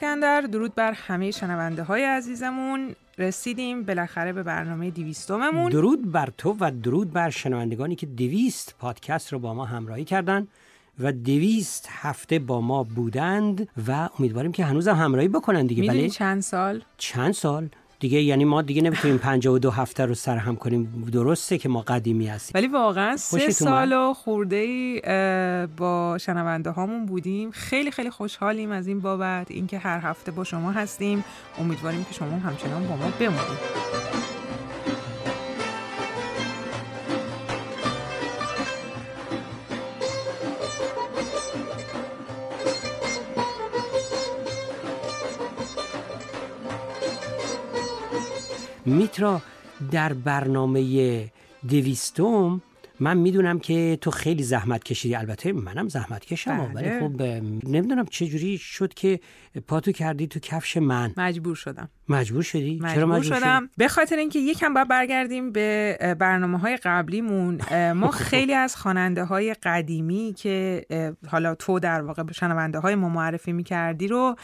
اسکندر درود بر همه شنونده های عزیزمون. رسیدیم بالاخره به برنامه دیویستوممون درود بر تو و درود بر شنوندگانی که دویست پادکست رو با ما همراهی کردن و دویست هفته با ما بودند و امیدواریم که هنوزم همراهی بکنن دیگه. بله؟ چند سال؟ چند سال؟ دیگه یعنی ما دیگه نمی‌تونیم 52 هفته رو سرهم کنیم. درسته که ما قدیمی هستیم. ولی واقعا سه سال و خورده ای با شنونده هامون بودیم. خیلی خیلی خوشحالیم از این بابت اینکه هر هفته با شما هستیم. امیدواریم که شما همچنان با ما بمونید. میترا در برنامه دویستم من می‌دونم که تو خیلی زحمت کشیدی. البته منم زحمت کشم بله. ولی خب نمی‌دونم چه جوری شد که پاتو کردی تو کفش من. مجبور شدم. مجبور شدی؟ مجبور, چرا مجبور شدم. به خاطر اینکه یکم باید برگردیم به برنامه های قبلیمون. ما خیلی از خواننده های قدیمی که حالا تو در واقع به شنونده های ما معرفی می‌کردی رو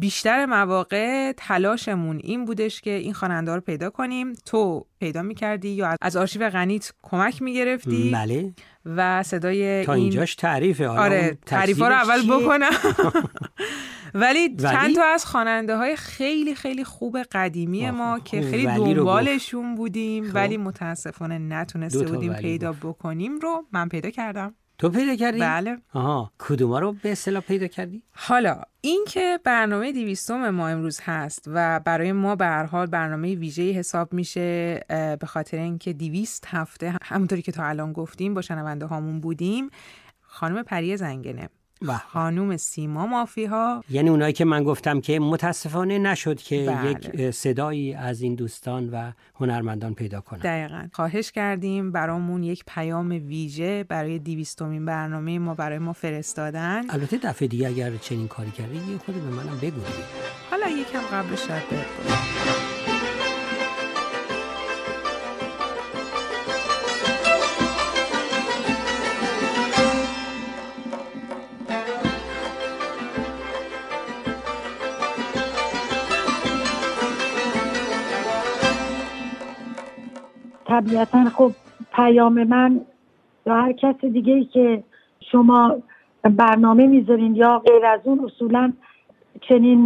بیشتر مواقع تلاشمون این بودش که این خواننده رو پیدا کنیم. تو پیدا می‌کردی یا از آرشیو غنیت کمک می‌گرفتی؟ بله. و صدای تا این اینجاش تعریفه. آره اون تعریف رو اول؟ بکنم. ولی ولی؟ چند تا از خواننده های خیلی خیلی خوب قدیمی آه، ما که خیلی. دنبالشون بودیم خب. ولی متاسفانه نتونسته بودیم پیدا. بکنیم رو من پیدا کردم تو پیدا کردی بله آها کدوما رو به اصطلاح پیدا کردی حالا این که برنامه دیویستوم ما امروز هست و برای ما به هر حال برنامه ویژه‌ای حساب میشه به خاطر اینکه دیویست هفته همونطوری که تا الان گفتیم با شنونده هامون بودیم خانم پری زنگنه و خانم سیما مافیها. یعنی اونایی که من گفتم که متاسفانه نشد که بله. یک صدایی از این دوستان و هنرمندان پیدا کنن. دقیقا. خواهش کردیم برامون یک پیام ویژه برای دیویستومین برنامه ما برای ما فرستادن. البته دفعه دیگه اگر چنین کاری کردی یه خود به منم بگو. حالا یکم قبل شاید طبیعتا خب پیام من یا هر کس دیگه ای که شما برنامه می‌ذارین یا غیر از اون اصولا چنین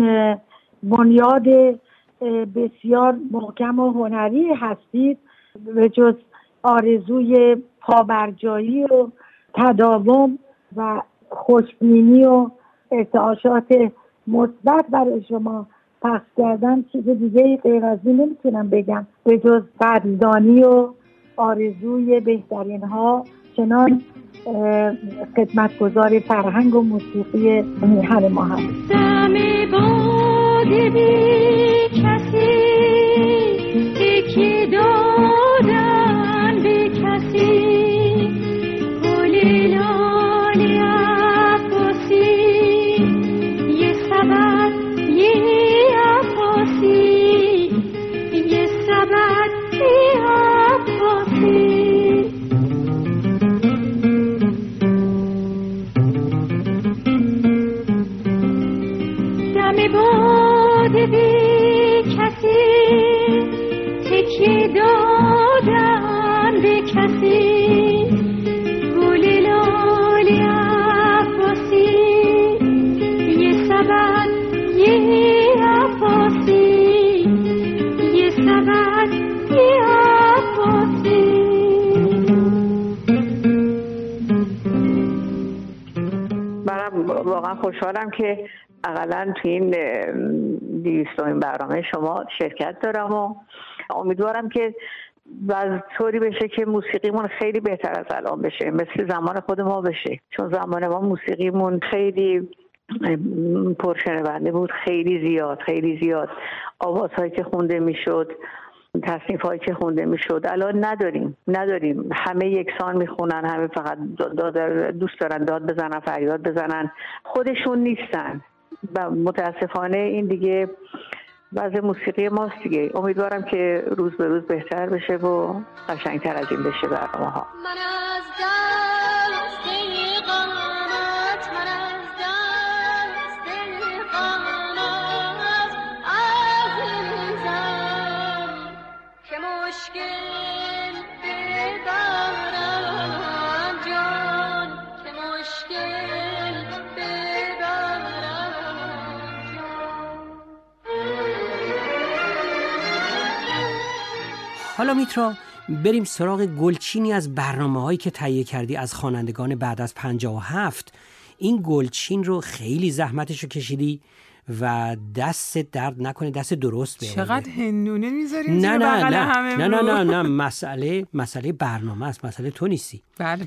بنیاد بسیار محکم و هنری هستید به جز آرزوی پابرجایی و تداوم و خوشبینی و ارتعاشات مثبت برای شما پخش کردن چیز دیگه غیر از این نمی‌تونم بگم. به جز قدردانی و آرزوی بهترین ها چنان اه، خدمتگزار فرهنگ و موسیقی میهن ما کسی. شما شرکت دارم و امیدوارم که و طوری بشه که موسیقیمون خیلی بهتر از الان بشه. مثل زمان خود ما بشه. چون زمان ما موسیقیمون خیلی پرشنونده بود. خیلی زیاد خیلی زیاد. آوازهایی که خونده می‌شد تصنیف هایی که خونده می‌شد. الان نداریم. نداریم. همه یکسان می‌خونن همه فقط دوست دارن. داد بزنن فریاد بزنن. خودشون نیستن. و متاسفانه این دیگه وضع موسیقی ماست دیگه. امیدوارم که روز به روز بهتر بشه و قشنگتر از این بشه برنامه ها حالا میترا بریم سراغ گلچینی از برنامه هایی که تهیه کردی از خوانندگان بعد از 57 این گلچین رو خیلی زحمتش رو کشیدی و دست درد نکنه دست درست به چقدر هندونه می‌ذاری نه نه نه. نه نه نه نه. مسئله مسئله برنامه است. مسئله تو نیستی. بله.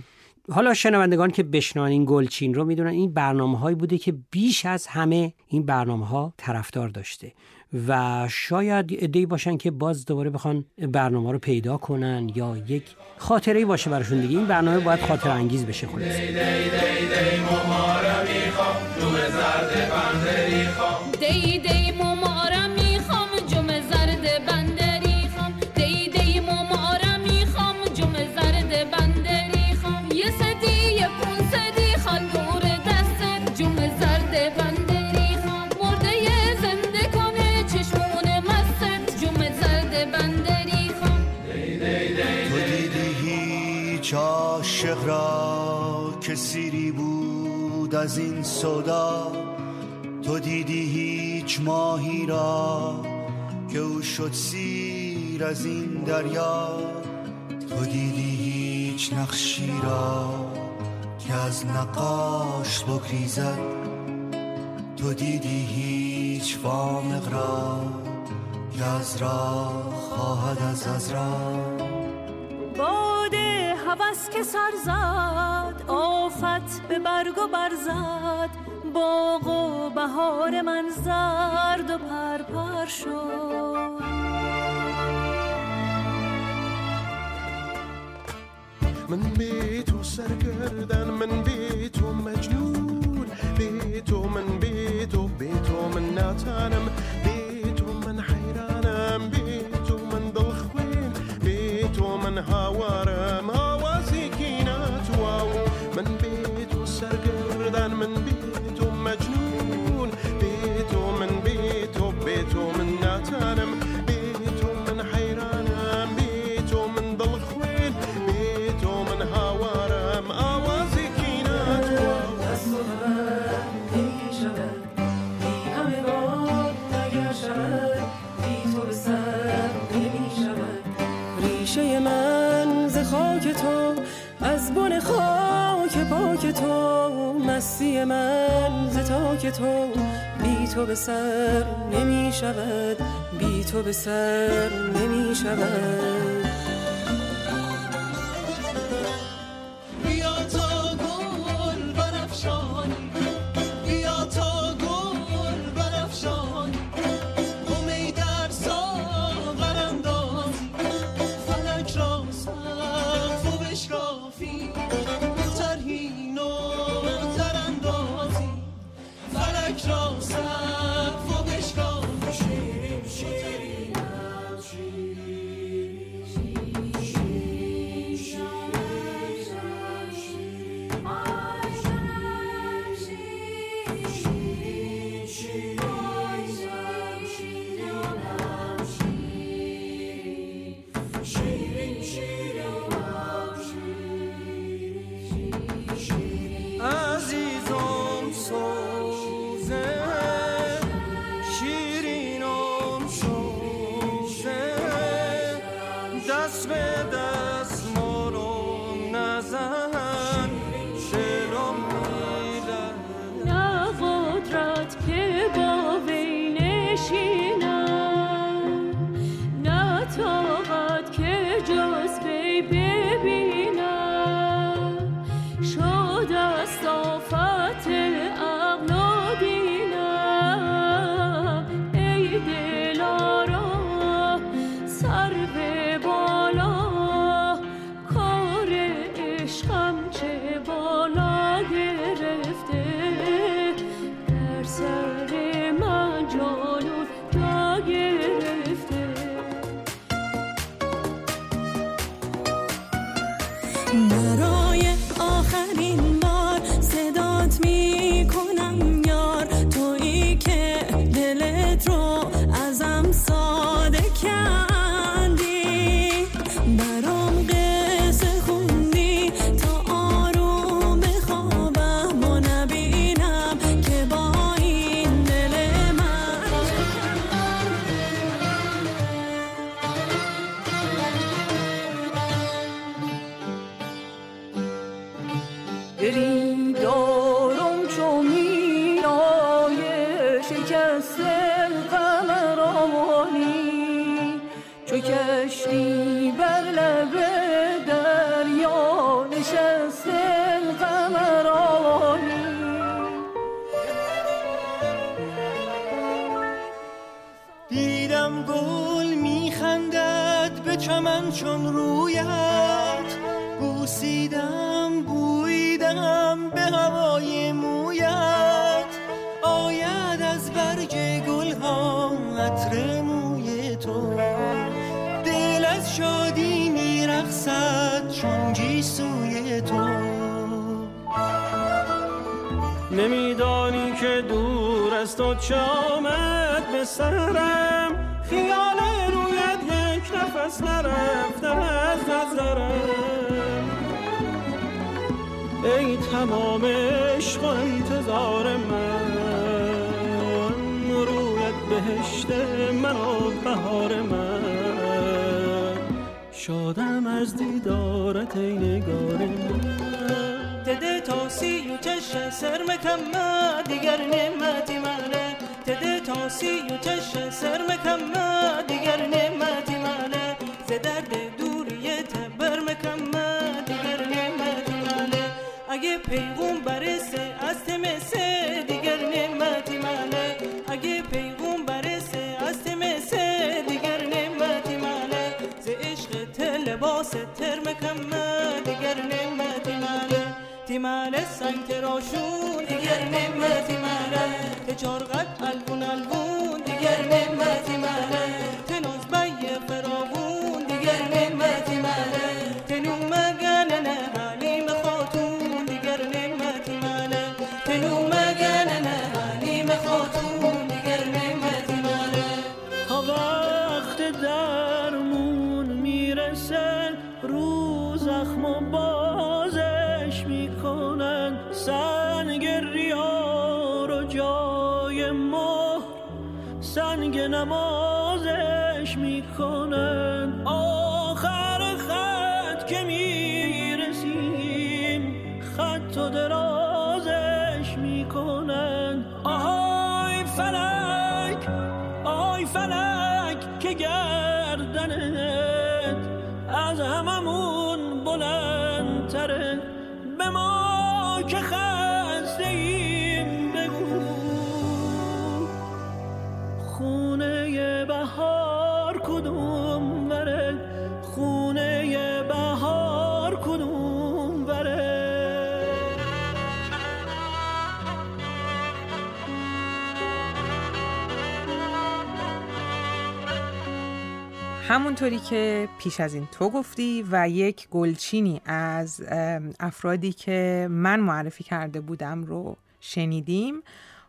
حالا شنوندگان که بشنون این گلچین رو می‌دونن این برنامه هایی بوده که بیش از همه این برنامه ها طرفدار داشته و شاید ادهی باشن که باز دوباره بخوان برنامه رو پیدا کنن یا یک خاطره باشه براشون دیگه. این برنامه باید خاطر انگیز بشه خلاص از این صدا تو دیدی هیچ ماهی را که او شد سیر از این دریا. تو دیدی هیچ نقشی را که از نقاش بگریزد. تو دیدی هیچ وامق را که از را خواهد از از را باده هوس که سر زد آفت به برگ و برزد باغ و بهار من زرد و پرپر شد. من به تو سرگردن من به تو مجنون. به تو من به تو به تو من نتنم من بی مستی من ز تاک تو بی تو به سر نمی شود بی تو به سر نمی شود. close up. da صافت free. تو چامد به سرم. خیال رویت یک نفس نرفته از نظرم. ای تمام عشق و انتظار من رویت بهشت من و بهار من. شادم از دیدارت ای نگار من. تده تاسی و چش سر مکمه دیگر نعمتی تاسی و چش سر مکمه دیگر نعمتی منه ز درد دوریت بر مکمه دیگر نعمتی منه اگه پیغون برسه از تمسه دیگر نعمتی منه اگه پیغون برسه از تمسه دیگر نعمتی منه ز عشق ته لباس تر مکمه دیگر نعمتی منه تیمانه سنگ تراشون دیگر نعمتی منه ته چارقت البون البون دیگر نعمتی منه همونطوری که پیش از این تو گفتی و یک گلچینی از افرادی که من معرفی کرده بودم رو شنیدیم.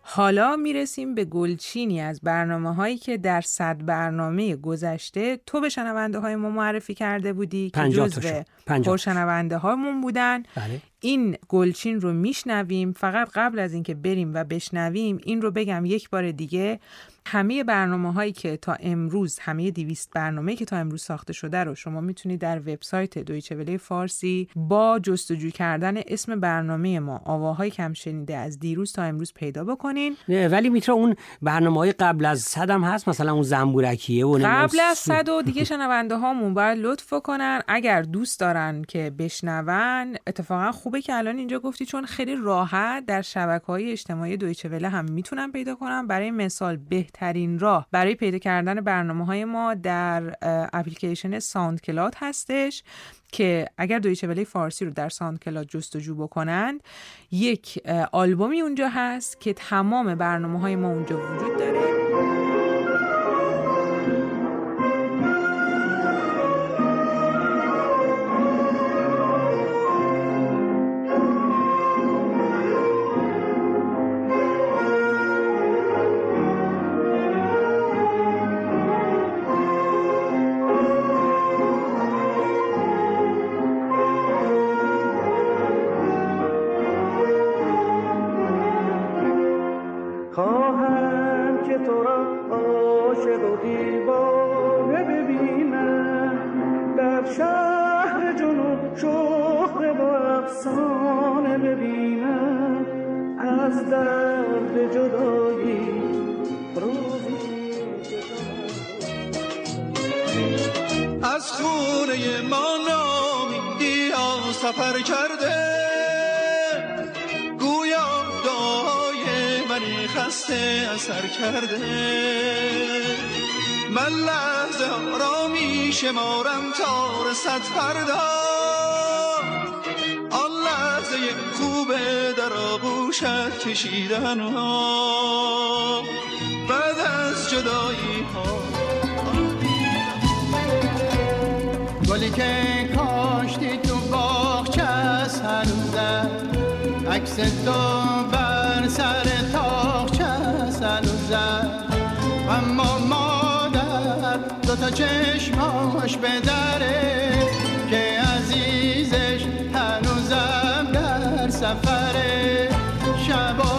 حالا می‌رسیم به گلچینی از برنامه هایی که در صد برنامه گذشته تو به شنونده های ما معرفی کرده بودی که جزو پرشنونده هامون بودن. بله. این گلچین رو میشنویم فقط قبل از اینکه بریم و بشنویم این رو بگم یک بار دیگه. همه برنامه هایی که تا امروز همه دیویست برنامه که تا امروز ساخته شده رو شما می‌تونید در وبسایت دویچه وله فارسی با جستجو کردن اسم برنامه ما آواهای کم شنیده از دیروز تا امروز پیدا بکنین. ولی میتره اون برنامه های قبل از صدم هست مثلا اون زنبورکیه و قبل از صد و دیگه شنونده هامون باید لطف کنن اگر دوست دارن که بشنون اتفاقا خوبه که الان اینجا گفتی چون خیلی راحت در شبکه های اجتماعی دویچه وله هم می‌تونن پیدا کنن. برای مثال بهترین راه برای پیدا کردن برنامه های ما در اپلیکیشن SoundCloud هستش که اگر دویچه وله فارسی رو در SoundCloud جستجو بکنند یک آلبومی اونجا هست که تمام برنامه های ما اونجا وجود داره. از درد جدایی روزی از خونه ما نامیدی سفر کرده. گویا دعای منی خسته اثر کرده. من لحظه را می شمارم تا رسد فردا. لحظه خوبه در آغوشت کشیدن ها بعد از جدایی ها. گلی که کاشتی تو باغچه است هنوزه. عکس تو بر سر تاخچه است هنوزه. اما مادر دوتا چشماش به دره در سفره شبا.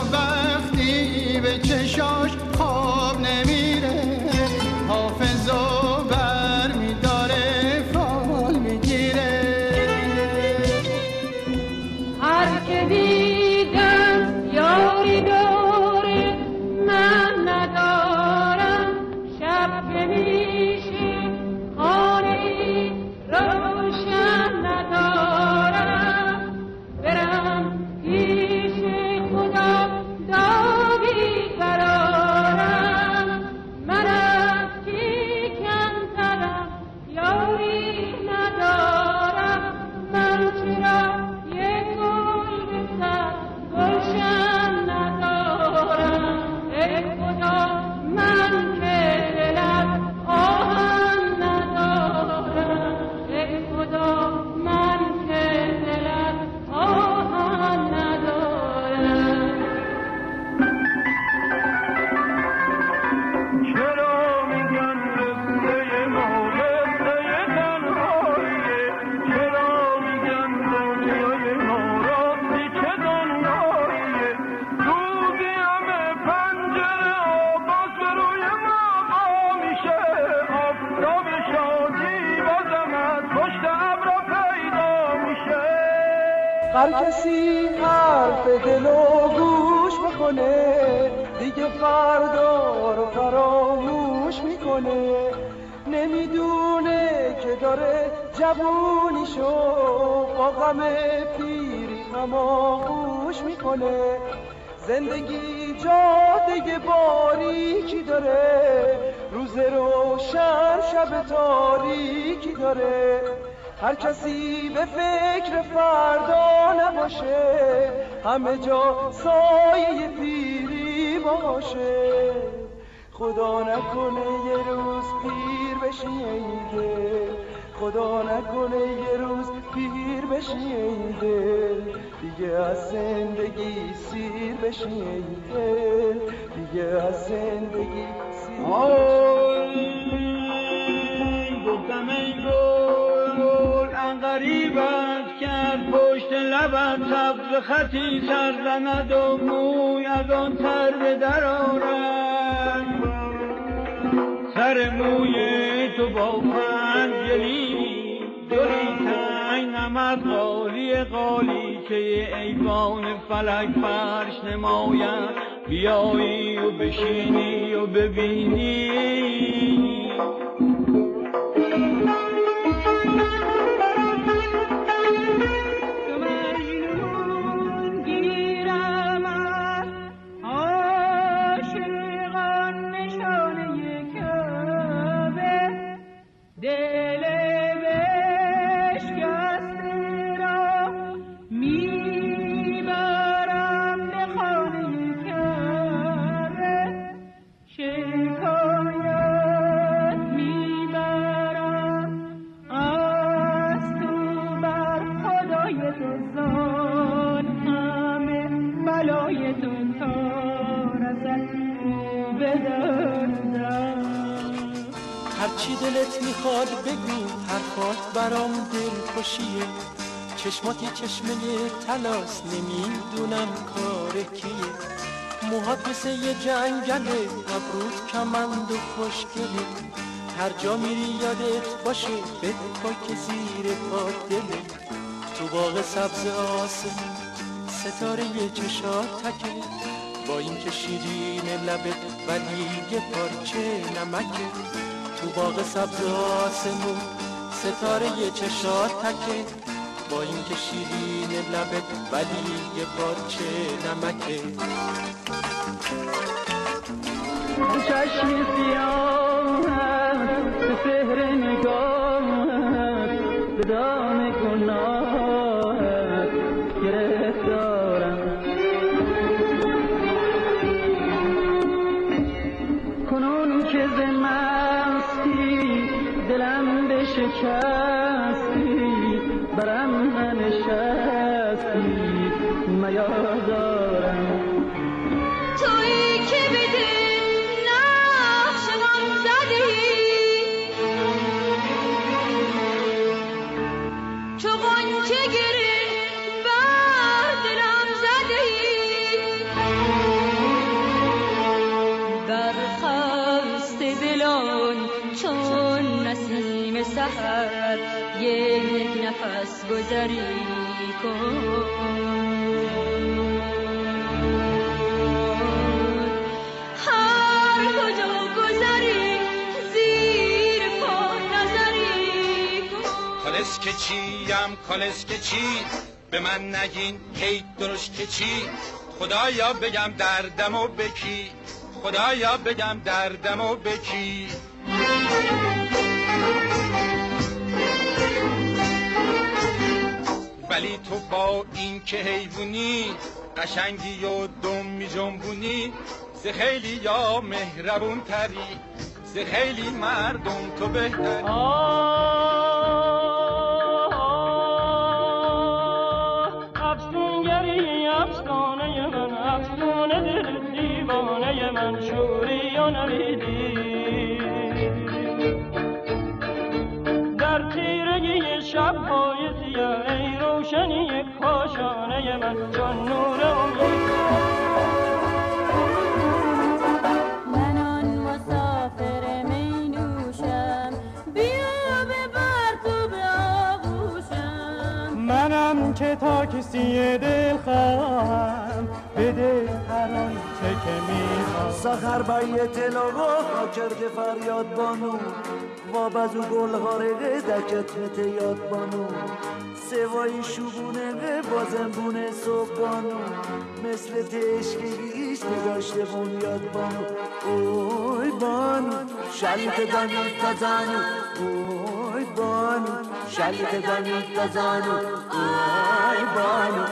داره جوونیشو با غم پیری هماغوش می‌کنه. زندگی جاده باریکی داره. روز روشن شب تاریکی داره. هر کسی به فکر فردا نباشه. همه جا سایه پیری باشه. خدا نکنه یه روز پیر بشی ای دل. خدا نکنه یه روز پیر بشی دل. دیگه از زندگی سیر بشی دل. دیگه از زندگی سیر گفتم ای گل ان غریبت کرد پشت لبت سبز خطی سر زند و موی از آن تر به در آرد. سر موی تو با نمد قالی قالی که ایوان فلک فرش نماید. بیایی و بشینی و ببینی. خوشیه. چشماتی چشمه تلاس نمی‌دونم کار کیه. موهات مثل یه جنگله ابرود کمند و خوشگله. هر جا میری یادت باشه بپا که زیر پا دله. تو باغ سبز آسمون ستاره یه چشات تکه. با این که شیرین لبت ولی یه پارچه نمکه. تو باغ سبز آسمون ستاره چشات تکه. با اینکه شیرین لبت ولی یه پارچه نمکه. چشم سیاه به سهر نگاه دام گناه سحر یک نفس گذری کن. که چیم کالس که چی به من نگین هی درش که چی خدایا بگم دردم و بکی خدایا بگم دردم و بکی ولی تو با این که حیوونی قشنگی و دم می جنبونی ز خیلی یا مهربون تری ز خیلی مردم تو بهتری. افسونگری افسانه من افسونه دل دیوانه من شوری و که تاکسی دل خواهم بده هر آنچه که سخر بیت لاغا کرده فریاد بانو و بزو گل هارگه دکت یاد بانو. سوای شوبونه بازم بونه صبح بانو مثل تشکیش نگاشته بنیاد بانو. اوی بانو شلیت دانید تا زانو اوی بانو شلیت دانید تا زانو اوی بانو.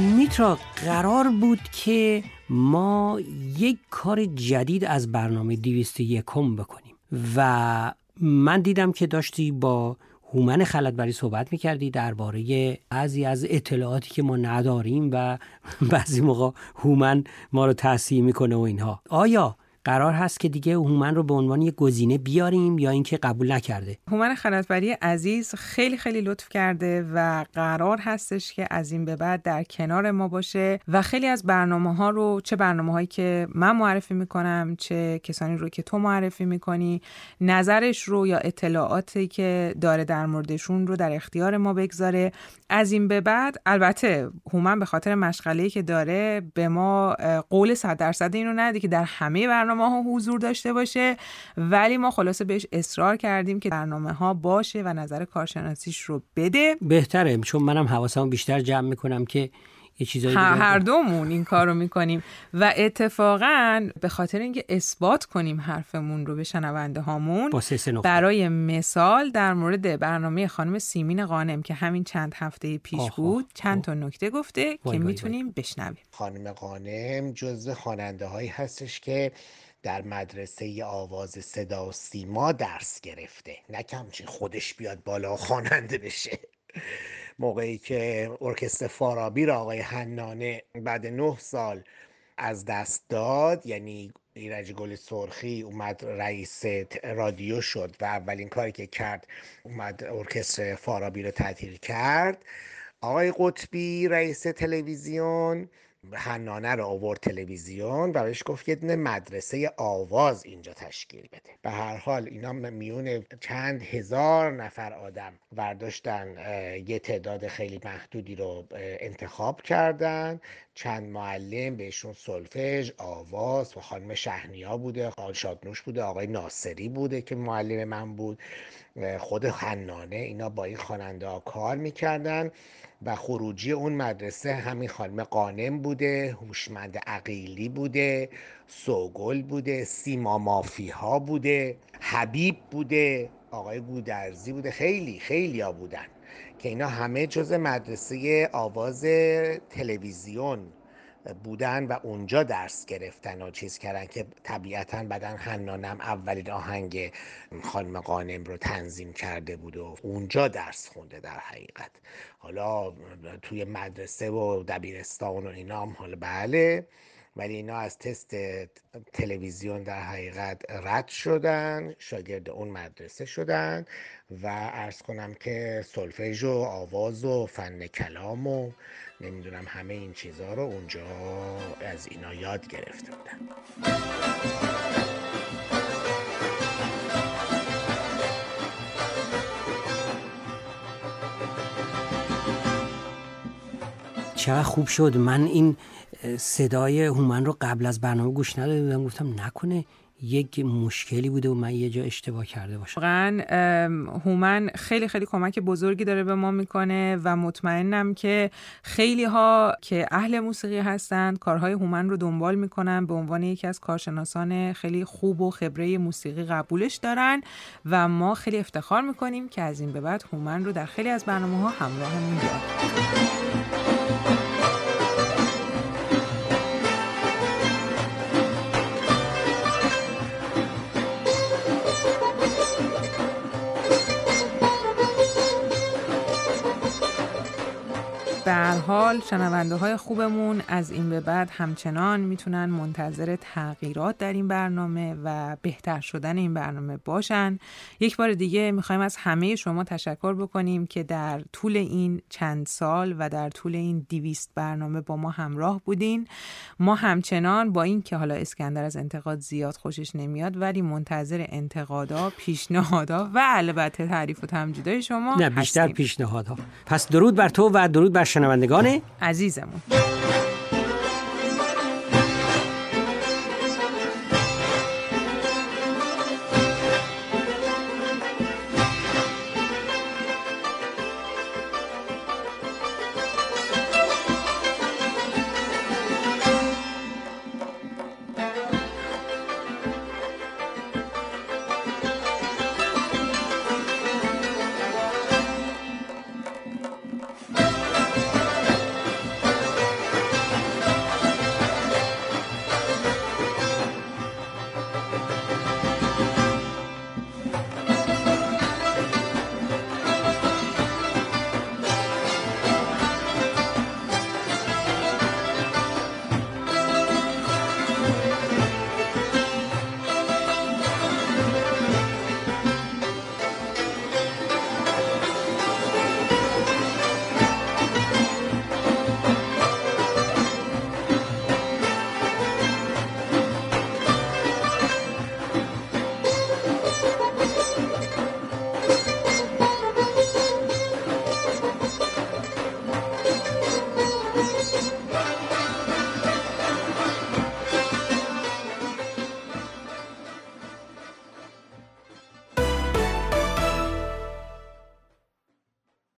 میترا قرار بود که ما یک کار جدید از برنامه 201 بکنیم. و من دیدم که داشتی با هومن خلطبری صحبت می‌کردی درباره بعضی از اطلاعاتی که ما نداریم و بعضی موقع هومن ما رو تحصیل می‌کنه و اینها. آیا قرار هست که دیگه هومن رو به عنوان یک گزینه بیاریم یا اینکه قبول نکرده. هومن خلطبری عزیز خیلی خیلی لطف کرده و قرار هستش که از این به بعد در کنار ما باشه و خیلی از برنامه ها رو چه برنامه هایی که من معرفی می‌کنم چه کسانی رو که تو معرفی می‌کنی نظرش رو یا اطلاعاتی که داره در موردشون رو در اختیار ما بگذاره. از این به بعد البته هومن به خاطر مشغله که داره به ما قول صد درصد اینو نده که در همه برنامه ها حضور داشته باشه ولی ما خلاصه بهش اصرار کردیم که برنامه ها باشه و نظر کارشناسیش رو بده. بهتره چون منم حواسمو بیشتر جمع می‌کنم که یه چیزایی هر, دیگه- هر دومون این کار رو می‌کنیم. و اتفاقا به خاطر اینکه اثبات کنیم حرفمون رو به شنونده هامون. برای مثال در مورد برنامه خانم سیمین قانم که همین چند هفته پیش آها. بود چند تا نکته گفته وای که وای می‌تونیم بشنویم. خانم قانم جزو خواننده هایی هستش که در مدرسه آواز صدا و سیما درس گرفته. نه کمچین خودش بیاد بالا و خواننده بشه. موقعی که ارکستر فارابی را آقای حنانه بعد نه سال از دست داد یعنی ایرج گل سرخی اومد رئیس رادیو شد و اولین کاری که کرد اومد ارکستر فارابی رو تعطیل کرد. آقای قطبی رئیس تلویزیون حنانه رو آورد تلویزیون و بهش گفت یه مدرسه آواز اینجا تشکیل بده. به هر حال اینا میون چند هزار نفر آدم ورداشتن اه، یه تعداد خیلی محدودی رو انتخاب کردن. چند معلم بهشون سلفژ آواز و خانم شهنیا بوده خانم شادنوش بوده آقای ناصری بوده که معلم من بود. خود حنانه اینا با این خواننده ها کار می‌کردن و خروجی اون مدرسه همین خانم قانم بوده هوشمند عقیلی بوده سوگل بوده سیما مافی ها بوده حبیب بوده آقای گودرزی بوده خیلی خیلی ها بودن که اینا همه جز مدرسه آواز تلویزیون بودن و اونجا درس گرفتن و چیز کردن که طبیعتا بعدا حنانم اولین آهنگ خانم قانم رو تنظیم کرده بود و اونجا درس خونده در حقیقت. حالا توی مدرسه و دبیرستان و اینا هم حالا بله. ولی اینا از تست تلویزیون در حقیقت رد شدن شاگرد اون مدرسه شدن و ارز کنم که سلفژ و آواز و فن کلام و نمی‌دونم همه این چیزها رو اونجا از اینا یاد گرفته بودن. چقدر خوب شد. من این صدای هومن رو قبل از برنامه گوش نداده بودم گفتم نکنه یک مشکلی بوده و من یه جا اشتباه کرده باشم. واقعا هومن خیلی خیلی کمک بزرگی داره به ما می‌کنه و مطمئنم که خیلی ها که اهل موسیقی هستند کارهای هومن رو دنبال می‌کنن به عنوان یکی از کارشناسان خیلی خوب و خبره موسیقی قبولش دارن و ما خیلی افتخار می‌کنیم که از این به بعد هومن رو در خیلی از برنامه ها همراهمون داریم. به هر حال شنونده های خوبمون از این به بعد همچنان می‌تونن منتظر تغییرات در این برنامه و بهتر شدن این برنامه باشن. یک بار دیگه می‌خوایم از همه شما تشکر بکنیم که در طول این چند سال و در طول این دیویست برنامه با ما همراه بودین. ما همچنان با این که حالا اسکندر از انتقاد زیاد خوشش نمیاد ولی منتظر انتقادا پیشنهادا و البته تعریف و تمجیدهای شما نه بیشتر. پیشنهادها. پس درود بر تو و درود بر شنوندگان عزیزمون.